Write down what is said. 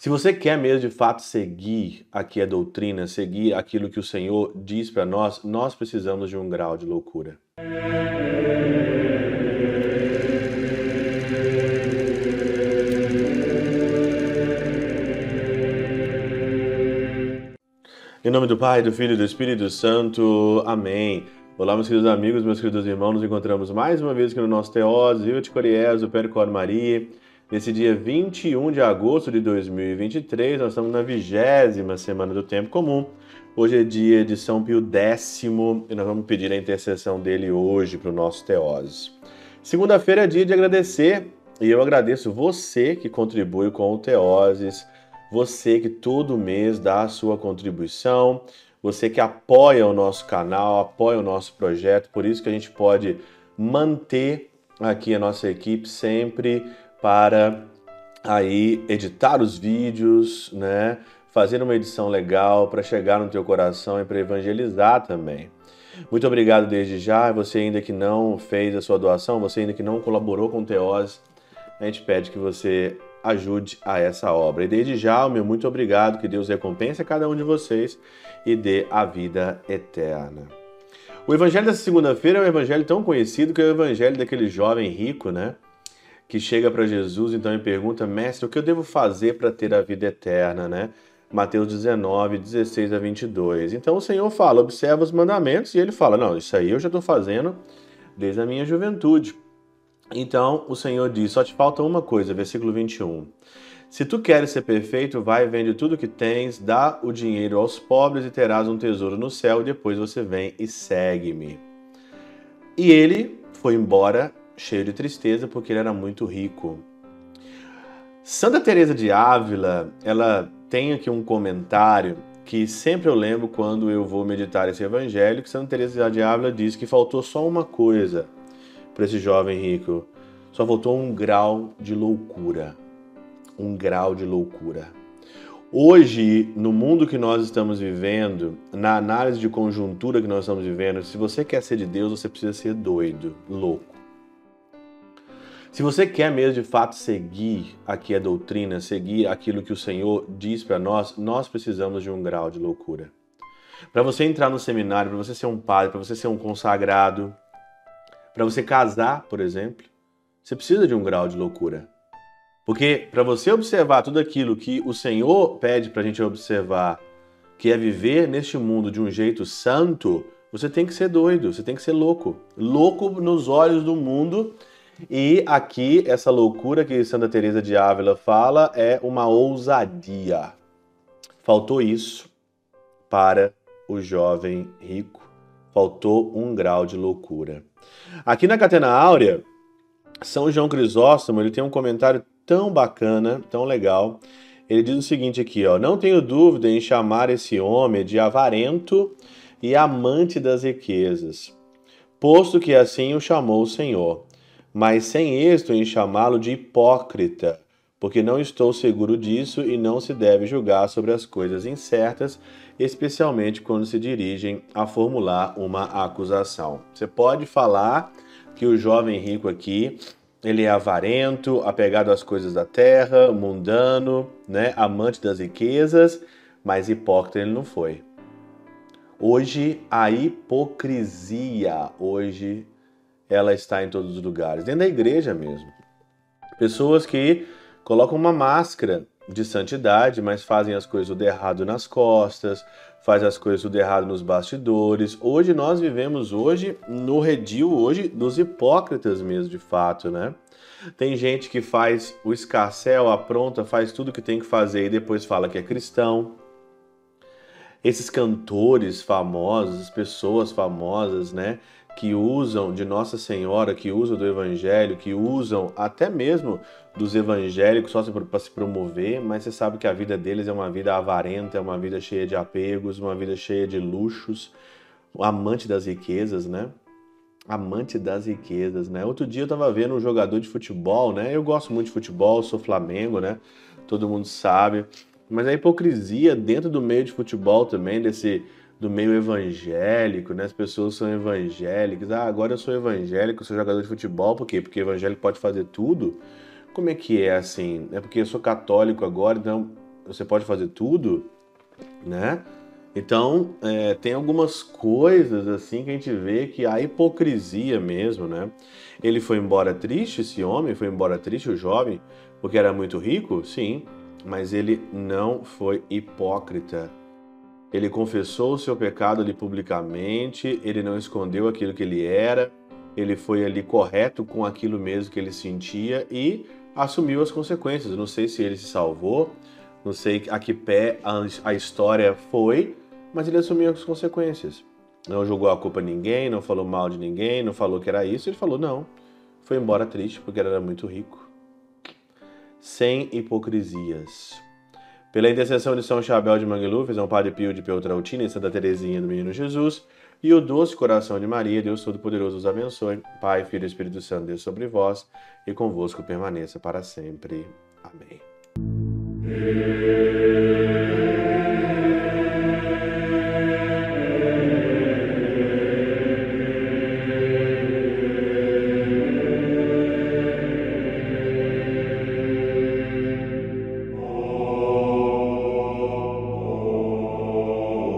Se você quer mesmo de fato seguir aqui a doutrina, seguir aquilo que o Senhor diz para nós, nós precisamos de um grau de loucura. Em nome do Pai, do Filho e do Espírito Santo. Amém. Olá, meus queridos amigos, meus queridos irmãos. Nos encontramos mais uma vez aqui no nosso Teose, eu o Percor Maria. Nesse dia 21 de agosto de 2023, nós estamos na vigésima semana do Tempo Comum. Hoje é dia de São Pio X e nós vamos pedir a intercessão dele hoje para o nosso Teose. Segunda-feira é dia de agradecer e eu agradeço você que contribui com o Teoses você que todo mês dá a sua contribuição, você que apoia o nosso canal, apoia o nosso projeto, por isso que a gente pode manter aqui a nossa equipe sempre para aí editar os vídeos, né? Fazer uma edição legal para chegar no teu coração e para evangelizar também. Muito obrigado desde já. Você ainda que não fez a sua doação, você ainda que não colaborou com o Teose, a gente pede que você ajude a essa obra. E desde já, meu muito obrigado, que Deus recompense a cada um de vocês e dê a vida eterna. O evangelho dessa segunda-feira é um evangelho tão conhecido que é o evangelho daquele jovem rico, né? Que chega para Jesus então e pergunta: Mestre, o que eu devo fazer para ter a vida eterna, né? Mateus 19, 16 a 22. Então o Senhor fala: observa os mandamentos, e ele fala: Não, isso aí eu já estou fazendo desde a minha juventude. Então o Senhor diz: só te falta uma coisa, versículo 21. Se tu queres ser perfeito, vai vende tudo que tens, dá o dinheiro aos pobres e terás um tesouro no céu, e depois você vem e segue-me. E ele foi embora cheio de tristeza porque ele era muito rico. Santa Teresa de Ávila, ela tem aqui um comentário que sempre eu lembro quando eu vou meditar esse evangelho, que Santa Teresa de Ávila diz que faltou só uma coisa para esse jovem rico. Só faltou um grau de loucura. Um grau de loucura. Hoje, no mundo que nós estamos vivendo, na análise de conjuntura que nós estamos vivendo, se você quer ser de Deus, você precisa ser doido, louco. Se você quer mesmo de fato seguir aqui a doutrina, seguir aquilo que o Senhor diz para nós, nós precisamos de um grau de loucura. Para você entrar no seminário, para você ser um padre, para você ser um consagrado, para você casar, por exemplo, você precisa de um grau de loucura. Porque para você observar tudo aquilo que o Senhor pede para a gente observar, que é viver neste mundo de um jeito santo, você tem que ser doido, você tem que ser louco. Louco nos olhos do mundo. E aqui, essa loucura que Santa Teresa de Ávila fala é uma ousadia. Faltou isso para o jovem rico. Faltou um grau de loucura. Aqui na Catena Áurea, São João Crisóstomo, ele tem um comentário tão bacana, tão legal. Ele diz o seguinte aqui, ó: "Não tenho dúvida em chamar esse homem de avarento e amante das riquezas, posto que assim o chamou o Senhor, mas sem êxito em chamá-lo de hipócrita, porque não estou seguro disso e não se deve julgar sobre as coisas incertas, especialmente quando se dirigem a formular uma acusação. Você pode falar que o jovem rico aqui ele é avarento, apegado às coisas da terra, mundano, né, amante das riquezas, mas hipócrita ele não foi. Hoje a hipocrisia, hoje ela está em todos os lugares, dentro da igreja mesmo. Pessoas que colocam uma máscara de santidade, mas fazem as coisas tudo errado nas costas, fazem as coisas tudo errado nos bastidores. Hoje nós vivemos hoje no redil hoje dos hipócritas mesmo, de fato, né? Tem gente que faz o escarcel, apronta, faz tudo que tem que fazer e depois fala que é cristão. Esses cantores famosos, pessoas famosas, né? Que usam de Nossa Senhora, que usam do Evangelho, que usam até mesmo dos evangélicos só para se promover, mas você sabe que a vida deles é uma vida avarenta, é uma vida cheia de apegos, uma vida cheia de luxos, amante das riquezas, né? Amante das riquezas, né? Outro dia eu tava vendo um jogador de futebol, né? Eu gosto muito de futebol, sou Flamengo, né? Todo mundo sabe. Mas a hipocrisia dentro do meio de futebol também, desse do meio evangélico, né? As pessoas são evangélicas. Ah, agora eu sou evangélico, sou jogador de futebol, por quê? Porque evangélico pode fazer tudo. Como é que é assim? É porque eu sou católico agora, então você pode fazer tudo, né? Então, é, tem algumas coisas assim que a gente vê que a hipocrisia mesmo, né? Ele foi embora triste, esse homem foi embora triste, o jovem, porque era muito rico, sim, mas ele não foi hipócrita. Ele confessou o seu pecado ali publicamente, ele não escondeu aquilo que ele era, ele foi ali correto com aquilo mesmo que ele sentia e assumiu as consequências. Não sei se ele se salvou, não sei a que pé a, história foi, mas ele assumiu as consequências. Não jogou a culpa a ninguém, não falou mal de ninguém, não falou que era isso, ele falou não. Foi embora triste porque era muito rico. Sem hipocrisias. Pela intercessão de São Chabel de Mangluf, São Padre Pio de Peltrautina e Santa Teresinha do Menino Jesus, e o doce coração de Maria, Deus Todo-Poderoso os abençoe. Pai, Filho e Espírito Santo, Deus sobre vós e convosco permaneça para sempre. Amém.